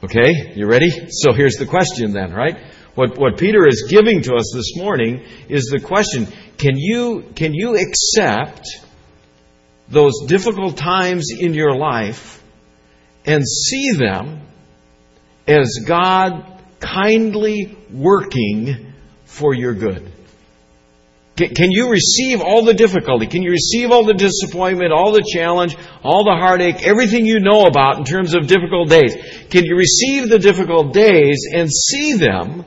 Okay, you ready? So here's the question then, right? What, what Peter is giving to us this morning is the question can you, can you accept those difficult times in your life and see them as God kindly working for your good? Can, can you receive all the difficulty? Can you receive all the disappointment, all the challenge, all the heartache, everything you know about in terms of difficult days? Can you receive the difficult days and see them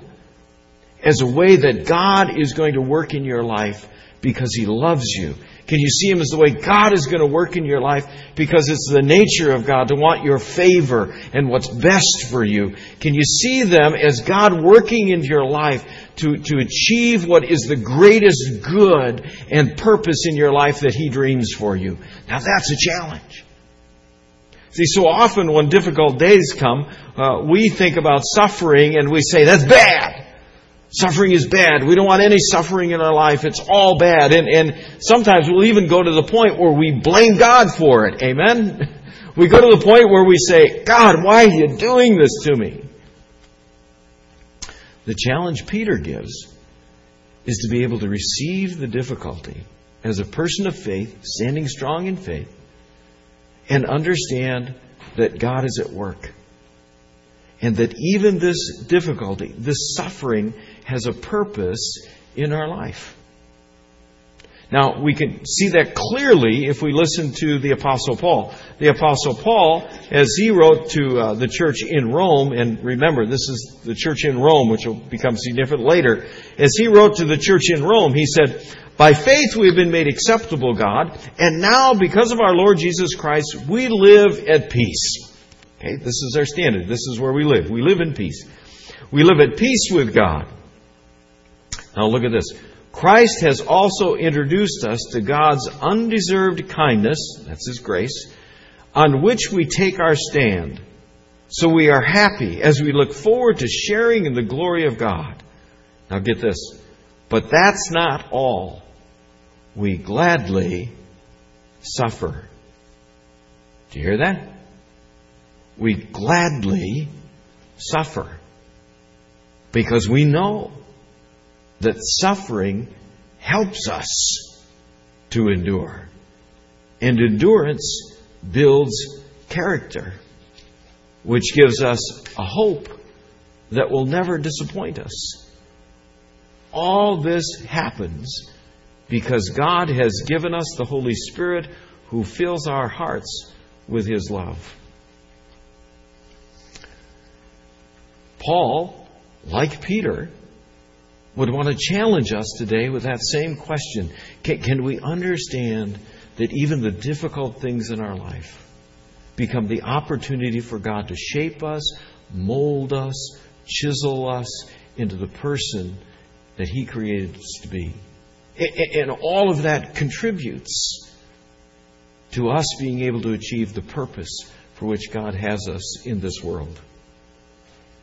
as a way that God is going to work in your life because He loves you? Can you see Him as the way God is going to work in your life because it's the nature of God to want your favor and what's best for you? Can you see them as God working into your life to, to achieve what is the greatest good and purpose in your life that He dreams for you. Now that's a challenge. See, so often when difficult days come, uh, we think about suffering and we say, that's bad. Suffering is bad. We don't want any suffering in our life. It's all bad. And, and sometimes we'll even go to the point where we blame God for it. Amen? We go to the point where we say, God, why are you doing this to me? The challenge Peter gives is to be able to receive the difficulty as a person of faith, standing strong in faith, and understand that God is at work. And that even this difficulty, this suffering, has a purpose in our life. Now, we can see that clearly if we listen to the Apostle Paul. The Apostle Paul, as he wrote to uh, the church in Rome, and remember, this is the church in Rome, which will become significant later. As he wrote to the church in Rome, he said, By faith we have been made acceptable, God, and now, because of our Lord Jesus Christ, we live at peace. Okay, this is our standard. This is where we live. We live in peace. We live at peace with God. Now look at this. Christ has also introduced us to God's undeserved kindness, that's His grace, on which we take our stand. So we are happy as we look forward to sharing in the glory of God. Now get this. But that's not all. We gladly suffer. Do you hear that? We gladly suffer. Because we know that suffering helps us to endure. And endurance builds character, which gives us a hope that will never disappoint us. All this happens because God has given us the Holy Spirit who fills our hearts with His love. Paul, like Peter, would want to challenge us today with that same question. Can, can, we understand that even the difficult things in our life become the opportunity for God to shape us, mold us, chisel us into the person that He created us to be? And, and all of that contributes to us being able to achieve the purpose for which God has us in this world.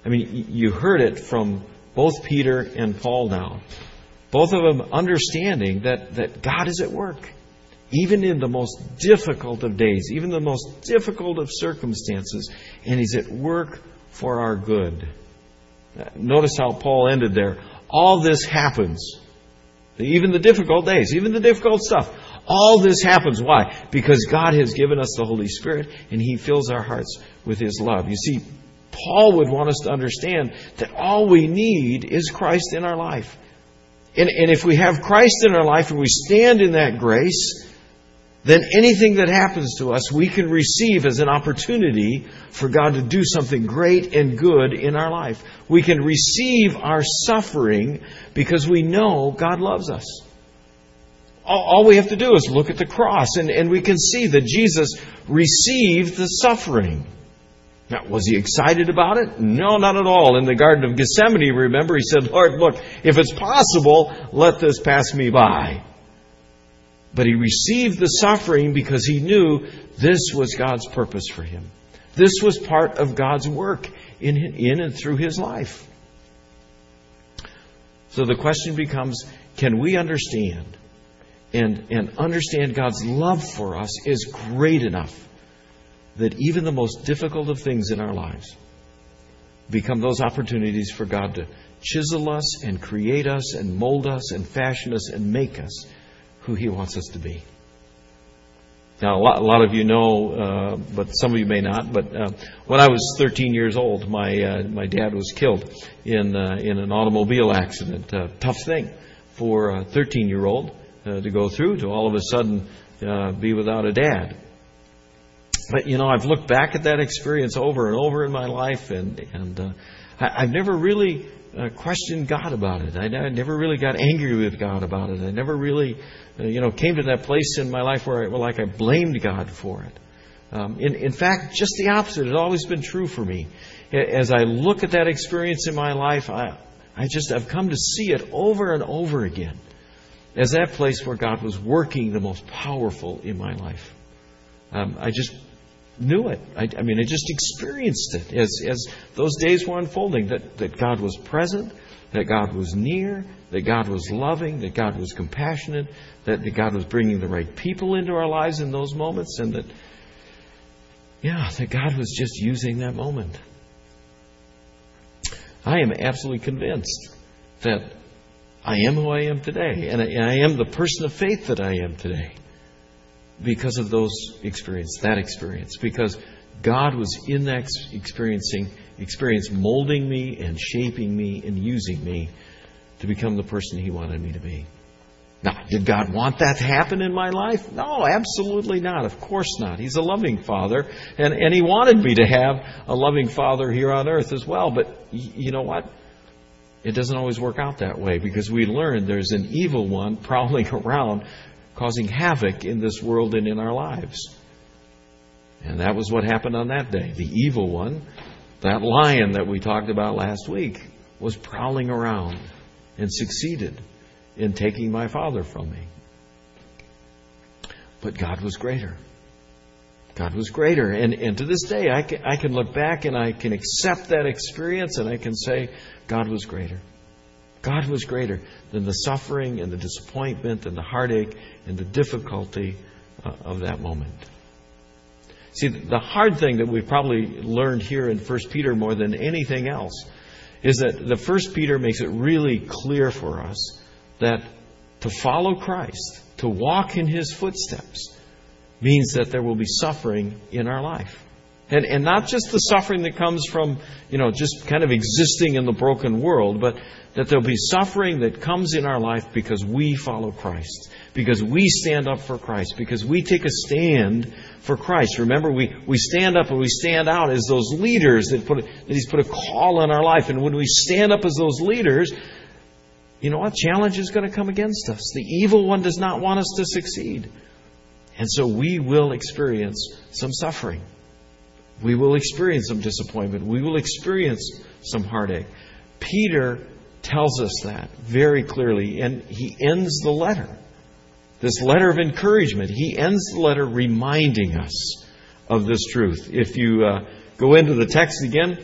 I mean, you heard it from both Peter and Paul now. Both of them understanding that, that God is at work. Even in the most difficult of days, even the most difficult of circumstances, and He's at work for our good. Notice how Paul ended there. All this happens. Even the difficult days, even the difficult stuff. All this happens. Why? Because God has given us the Holy Spirit and He fills our hearts with His love. You see, Paul would want us to understand that all we need is Christ in our life. And, and if we have Christ in our life and we stand in that grace, then anything that happens to us, we can receive as an opportunity for God to do something great and good in our life. We can receive our suffering because we know God loves us. All, we have to do is look at the cross and, and we can see that Jesus received the suffering. Now, was he excited about it? No, not at all. In the Garden of Gethsemane, remember, he said, Lord, look, if it's possible, let this pass me by. But he received the suffering because he knew this was God's purpose for him. This was part of God's work in, in and through his life. So the question becomes can we understand and, and understand God's love for us is great enough that even the most difficult of things in our lives, become those opportunities for God to chisel us and create us and mold us and fashion us and make us who He wants us to be. Now, a lot, a lot of you know, uh, but some of you may not. But uh, when I was 13 years old, my uh, my dad was killed in uh, in an automobile accident. Uh, tough thing for a 13 year old uh, to go through to all of a sudden be without a dad. But you know, I've looked back at that experience over and over in my life, and and I, I've never really uh, questioned God about it. I, I, never really got angry with God about it. I never really, uh, you know, came to that place in my life where I, well, like I blamed God for it. Um, in, in fact, just the opposite has always been true for me. As I look at that experience in my life, I, I just have come to see it over and over again as that place where God was working the most powerful in my life. Um, I just knew it. I, I, mean, I just experienced it as, as those days were unfolding that, that God was present, that God was near, that God was loving, that God was compassionate, that, that God was bringing the right people into our lives in those moments, and that, yeah, that God was just using that moment. I am absolutely convinced that I am who I am today, and I, and I am the person of faith that I am today because of those experience, that experience, because God was in that experiencing experience molding me and shaping me and using me to become the person He wanted me to be. Now, did God want that to happen in my life? No, absolutely not. Of course not. He's a loving Father, and, and He wanted me to have a loving Father here on earth as well. But you know what? It doesn't always work out that way because we learn there's an evil one prowling around causing havoc in this world and in our lives. And that was what happened on that day. The evil one, that lion that we talked about last week, was prowling around and succeeded in taking my father from me. But God was greater. God was greater. And, and to this day, I can, I can look back and I can accept that experience and I can say, God was greater. God was greater than the suffering and the disappointment and the heartache and the difficulty uh, of that moment. See, the hard thing that we've probably learned here in 1 Peter more than anything else is that the 1 Peter makes it really clear for us that to follow Christ, to walk in his footsteps, means that there will be suffering in our life. And, and not just the suffering that comes from, you know, just kind of existing in the broken world, but that there'll be suffering that comes in our life because we follow Christ, because we stand up for Christ, because we take a stand for Christ. Remember, we, we stand up and we stand out as those leaders that, put, that He's put a call on our life. And when we stand up as those leaders, you know what? Challenge is going to come against us. The evil one does not want us to succeed. And so we will experience some suffering. We will experience some disappointment. We will experience some heartache. Peter tells us that very clearly, and he ends the letter. This letter of encouragement, he ends the letter reminding us of this truth. If you uh, go into the text again,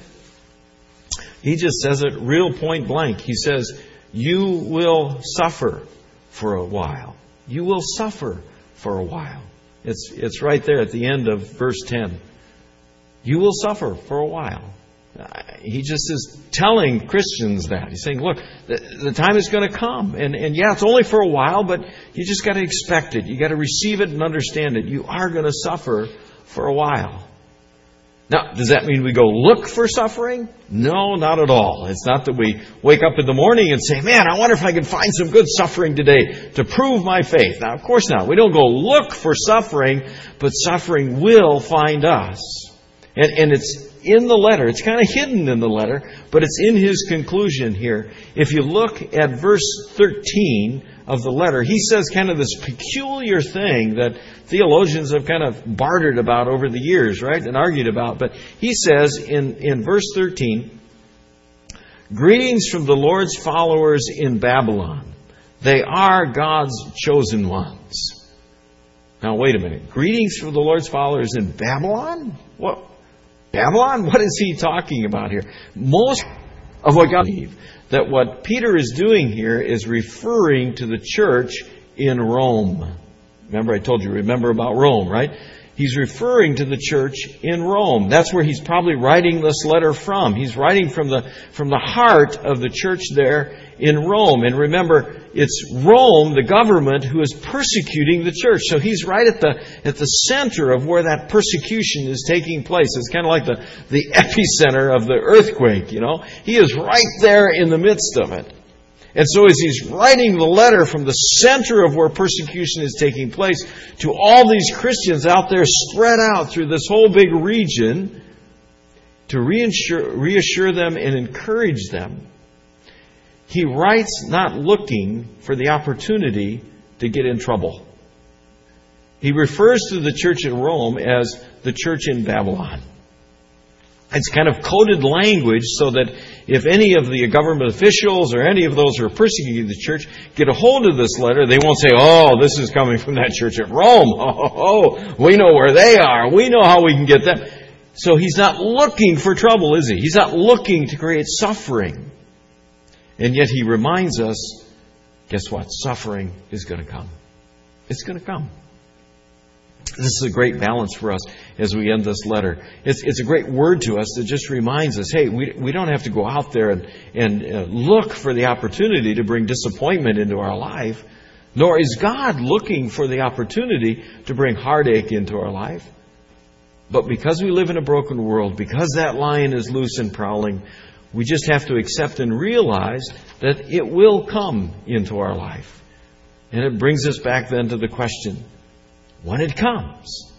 he just says it real point blank. He says, You will suffer for a while. You will suffer for a while. It's, it's right there at the end of verse 10. You will suffer for a while. He just is telling Christians that. He's saying, look, the, the time is going to come. And, and yeah, it's only for a while, but you just got to expect it. You got to receive it and understand it. You are going to suffer for a while. Now, does that mean we go look for suffering? No, not at all. It's not that we wake up in the morning and say, man, I wonder if I can find some good suffering today to prove my faith. Now, of course not. We don't go look for suffering, but suffering will find us. And, and it's in the letter. It's kind of hidden in the letter, but it's in his conclusion here. If you look at verse 13 of the letter, he says kind of this peculiar thing that theologians have kind of bartered about over the years, right? And argued about. But he says in, in verse 13, Greetings from the Lord's followers in Babylon. They are God's chosen ones. Now, wait a minute. Greetings from the Lord's followers in Babylon? What? Babylon? What is he talking about here? Most of what God believe that what Peter is doing here is referring to the church in Rome. Remember, I told you, remember about Rome, right? He's referring to the church in Rome. That's where he's probably writing this letter from. He's writing from the, from the heart of the church there in Rome. And remember, it's Rome, the government, who is persecuting the church. So he's right at the, at the center of where that persecution is taking place. It's kind of like the, the epicenter of the earthquake, you know. He is right there in the midst of it. And so, as he's writing the letter from the center of where persecution is taking place to all these Christians out there spread out through this whole big region, to reassure, reassure them and encourage them, he writes not looking for the opportunity to get in trouble. He refers to the church in Rome as the church in Babylon. It's kind of coded language so that if any of the government officials or any of those who are persecuting the church get a hold of this letter, they won't say, oh, this is coming from that church at Rome. Oh, oh, we know where they are. We know how we can get them. So he's not looking for trouble, is he? He's not looking to create suffering. And yet he reminds us guess what? Suffering is going to come. It's going to come. This is a great balance for us as we end this letter. It's, it's a great word to us that just reminds us hey, we, we don't have to go out there and, and uh, look for the opportunity to bring disappointment into our life, nor is God looking for the opportunity to bring heartache into our life. But because we live in a broken world, because that lion is loose and prowling, we just have to accept and realize that it will come into our life. And it brings us back then to the question when it comes,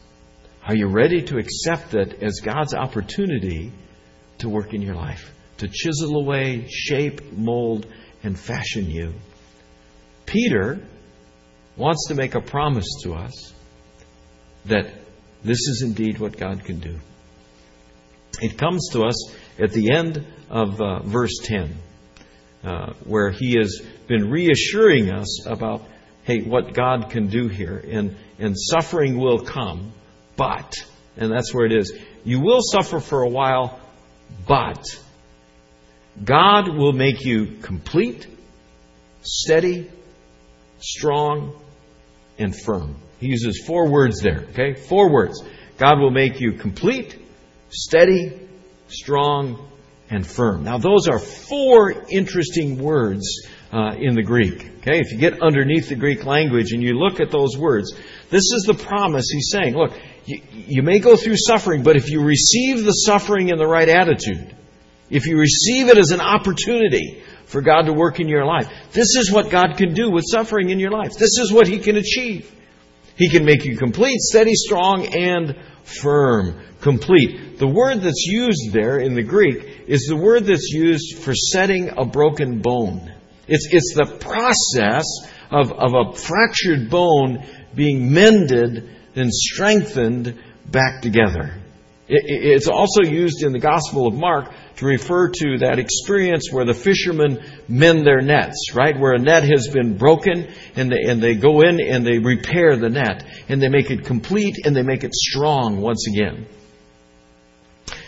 are you ready to accept it as God's opportunity to work in your life? To chisel away, shape, mold, and fashion you. Peter wants to make a promise to us that this is indeed what God can do. It comes to us at the end of uh, verse 10, uh, where he has been reassuring us about, hey, what God can do here. And, and suffering will come, but, and that's where it is, you will suffer for a while, but God will make you complete, steady, strong, and firm. He uses four words there, okay? Four words. God will make you complete, steady, strong, and firm. Now, those are four interesting words uh, in the Greek. Okay, if you get underneath the Greek language and you look at those words, this is the promise he's saying. Look, you, you may go through suffering, but if you receive the suffering in the right attitude, if you receive it as an opportunity for God to work in your life, this is what God can do with suffering in your life. This is what He can achieve. He can make you complete, steady, strong, and firm. Complete. The word that's used there in the Greek is the word that's used for setting a broken bone. It's, it's the process of, of a fractured bone being mended and strengthened back together. It, it's also used in the Gospel of Mark to refer to that experience where the fishermen mend their nets, right? Where a net has been broken and they, and they go in and they repair the net and they make it complete and they make it strong once again.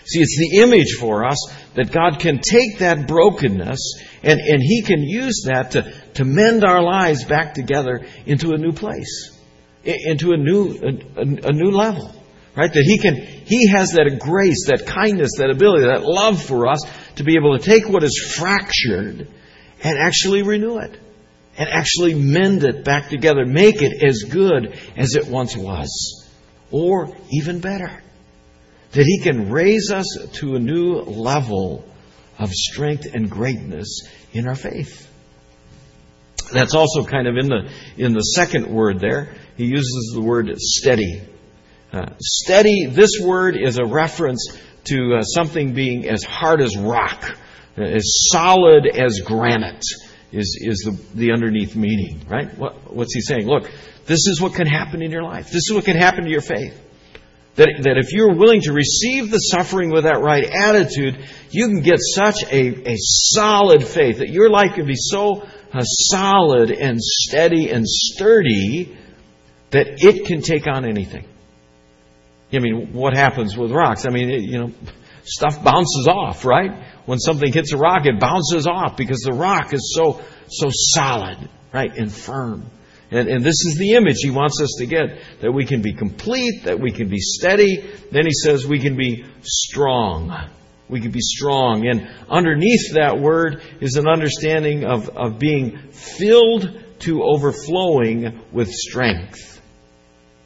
See, it's the image for us that God can take that brokenness and, and He can use that to, to mend our lives back together into a new place, into a new, a, a, a new level. Right? That He can, He has that grace, that kindness, that ability, that love for us to be able to take what is fractured and actually renew it. And actually mend it back together, make it as good as it once was. Or even better. That He can raise us to a new level of strength and greatness in our faith. That's also kind of in the, in the second word there. He uses the word steady. Uh, steady, this word is a reference to uh, something being as hard as rock, uh, as solid as granite, is, is the, the underneath meaning, right? What, what's he saying? Look, this is what can happen in your life. This is what can happen to your faith. That, that if you're willing to receive the suffering with that right attitude, you can get such a, a solid faith that your life can be so uh, solid and steady and sturdy that it can take on anything. I mean, what happens with rocks? I mean, it, you know, stuff bounces off, right? When something hits a rock, it bounces off because the rock is so so solid, right, and firm. And, and this is the image he wants us to get that we can be complete, that we can be steady. Then he says we can be strong. We can be strong. And underneath that word is an understanding of, of being filled to overflowing with strength.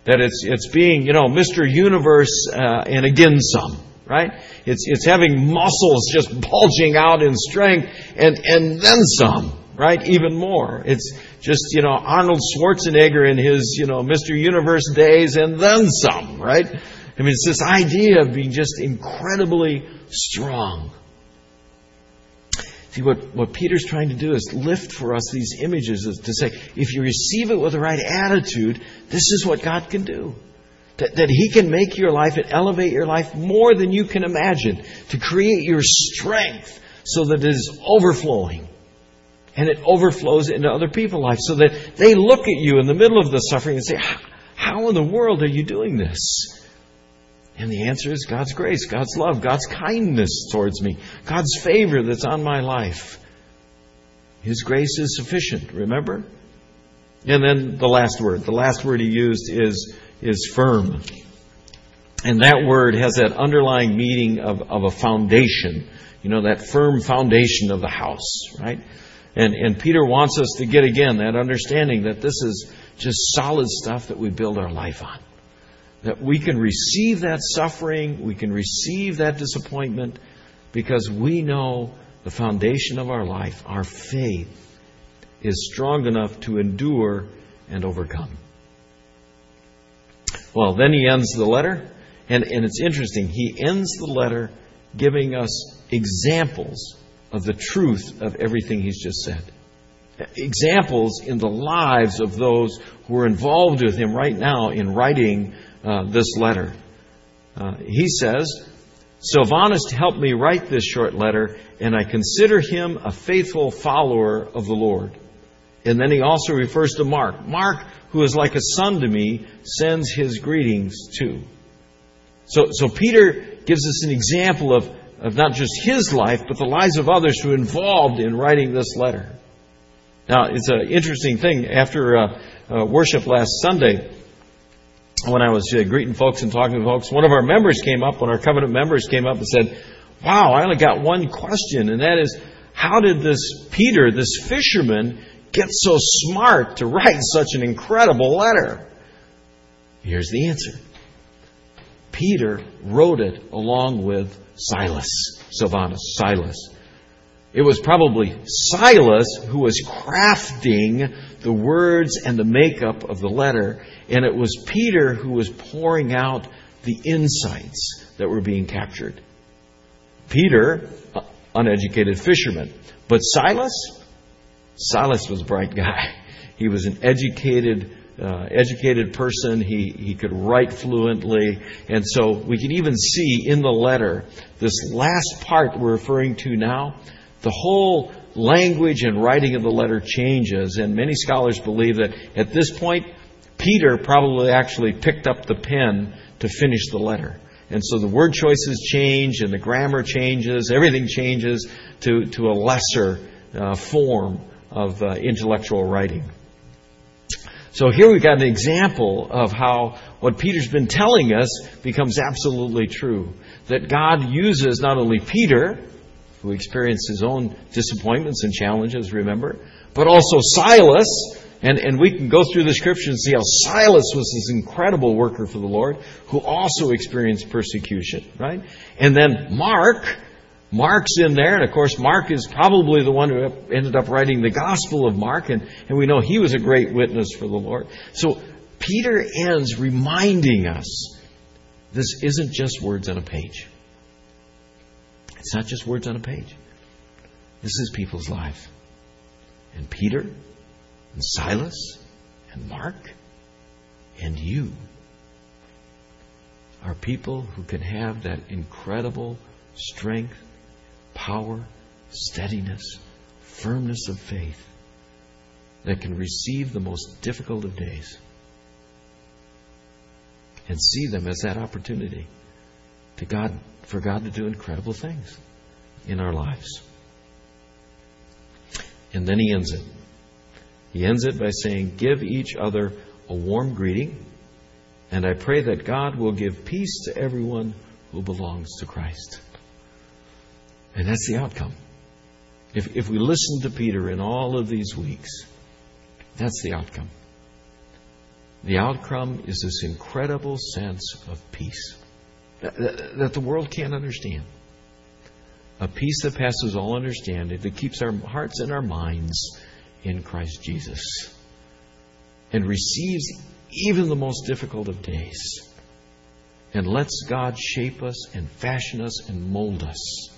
That it's, it's being, you know, Mr. Universe uh, and again some, right? It's, it's having muscles just bulging out in strength and, and then some, right? Even more. It's just, you know, Arnold Schwarzenegger in his, you know, Mr. Universe days and then some, right? I mean, it's this idea of being just incredibly strong. See, what, what Peter's trying to do is lift for us these images to say, if you receive it with the right attitude, this is what God can do. That, that He can make your life and elevate your life more than you can imagine, to create your strength so that it is overflowing. And it overflows into other people's lives so that they look at you in the middle of the suffering and say, How in the world are you doing this? And the answer is God's grace, God's love, God's kindness towards me, God's favor that's on my life. His grace is sufficient, remember? And then the last word. The last word he used is, is firm. And that word has that underlying meaning of, of a foundation. You know, that firm foundation of the house, right? And, and Peter wants us to get again that understanding that this is just solid stuff that we build our life on that we can receive that suffering, we can receive that disappointment because we know the foundation of our life, our faith, is strong enough to endure and overcome. Well, then he ends the letter, and, and it's interesting. He ends the letter giving us examples of the truth of everything he's just said. Examples in the lives of those who are involved with him right now in writing uh, this letter. Uh, he says, Silvanus helped me write this short letter, and I consider him a faithful follower of the Lord. And then he also refers to Mark. Mark, who is like a son to me, sends his greetings too. So, so Peter gives us an example of, of not just his life, but the lives of others who are involved in writing this letter. Now, it's an interesting thing. After uh, uh, worship last Sunday, when I was uh, greeting folks and talking to folks, one of our members came up, one of our covenant members came up and said, Wow, I only got one question, and that is, how did this Peter, this fisherman, get so smart to write such an incredible letter? Here's the answer Peter wrote it along with Silas, Silvanus, Silas. It was probably Silas who was crafting the words and the makeup of the letter, and it was Peter who was pouring out the insights that were being captured. Peter, uneducated fisherman. But Silas, Silas was a bright guy. He was an educated, uh, educated person. He, he could write fluently. And so we can even see in the letter, this last part we're referring to now, the whole language and writing of the letter changes. And many scholars believe that at this point, Peter probably actually picked up the pen to finish the letter. And so the word choices change and the grammar changes, everything changes to, to a lesser uh, form of uh, intellectual writing. So here we've got an example of how what Peter's been telling us becomes absolutely true. That God uses not only Peter, who experienced his own disappointments and challenges, remember, but also Silas, and, and we can go through the scripture and see how Silas was this incredible worker for the Lord who also experienced persecution, right? And then Mark, Mark's in there, and of course, Mark is probably the one who ended up writing the Gospel of Mark, and, and we know he was a great witness for the Lord. So Peter ends reminding us this isn't just words on a page. It's not just words on a page. This is people's life. And Peter and Silas and Mark and you are people who can have that incredible strength, power, steadiness, firmness of faith that can receive the most difficult of days and see them as that opportunity to God for God to do incredible things in our lives. And then he ends it. He ends it by saying, Give each other a warm greeting, and I pray that God will give peace to everyone who belongs to Christ. And that's the outcome. If, if we listen to Peter in all of these weeks, that's the outcome. The outcome is this incredible sense of peace that, that, the world can't understand. A peace that passes all understanding, that keeps our hearts and our minds in Christ Jesus and receives even the most difficult of days and lets God shape us and fashion us and mold us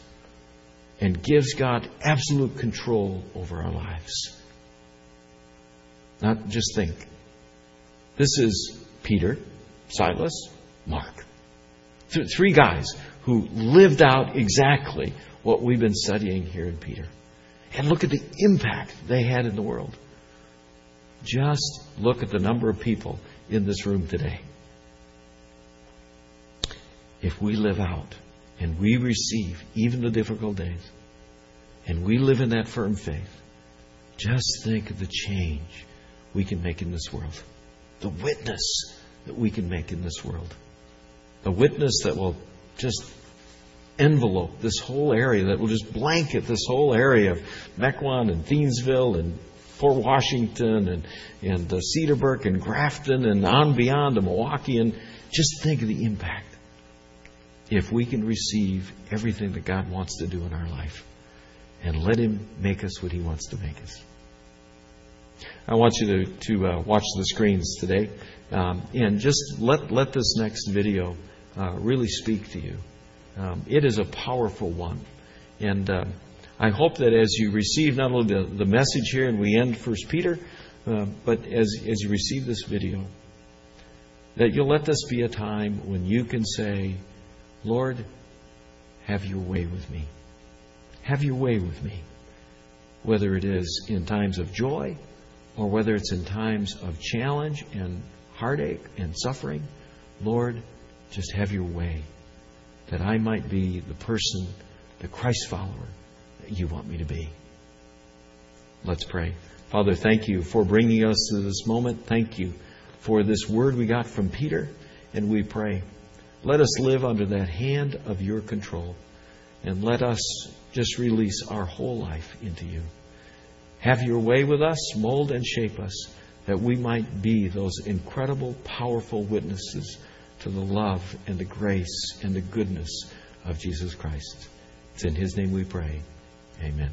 and gives God absolute control over our lives. Not just think. This is Peter, Silas, Mark. Three guys who lived out exactly what we've been studying here in Peter. And look at the impact they had in the world. Just look at the number of people in this room today. If we live out and we receive even the difficult days, and we live in that firm faith, just think of the change we can make in this world. The witness that we can make in this world. The witness that will just envelope this whole area, that will just blanket this whole area of Mequon and Thiensville and Fort Washington and, and uh, Cedarburg and Grafton and on beyond to Milwaukee. And just think of the impact if we can receive everything that God wants to do in our life and let Him make us what He wants to make us. I want you to, to uh, watch the screens today um, and just let, let this next video uh, really speak to you. Um, it is a powerful one. And uh, I hope that as you receive not only the, the message here and we end First Peter, uh, but as, as you receive this video, that you'll let this be a time when you can say, Lord, have your way with me. Have your way with me. Whether it is in times of joy or whether it's in times of challenge and heartache and suffering, Lord, just have your way that I might be the person, the Christ follower that you want me to be. Let's pray. Father, thank you for bringing us to this moment. Thank you for this word we got from Peter, and we pray. Let us live under that hand of your control, and let us just release our whole life into you. Have your way with us, mold and shape us, that we might be those incredible, powerful witnesses to the love and the grace and the goodness of Jesus Christ. It's in His name we pray. Amen.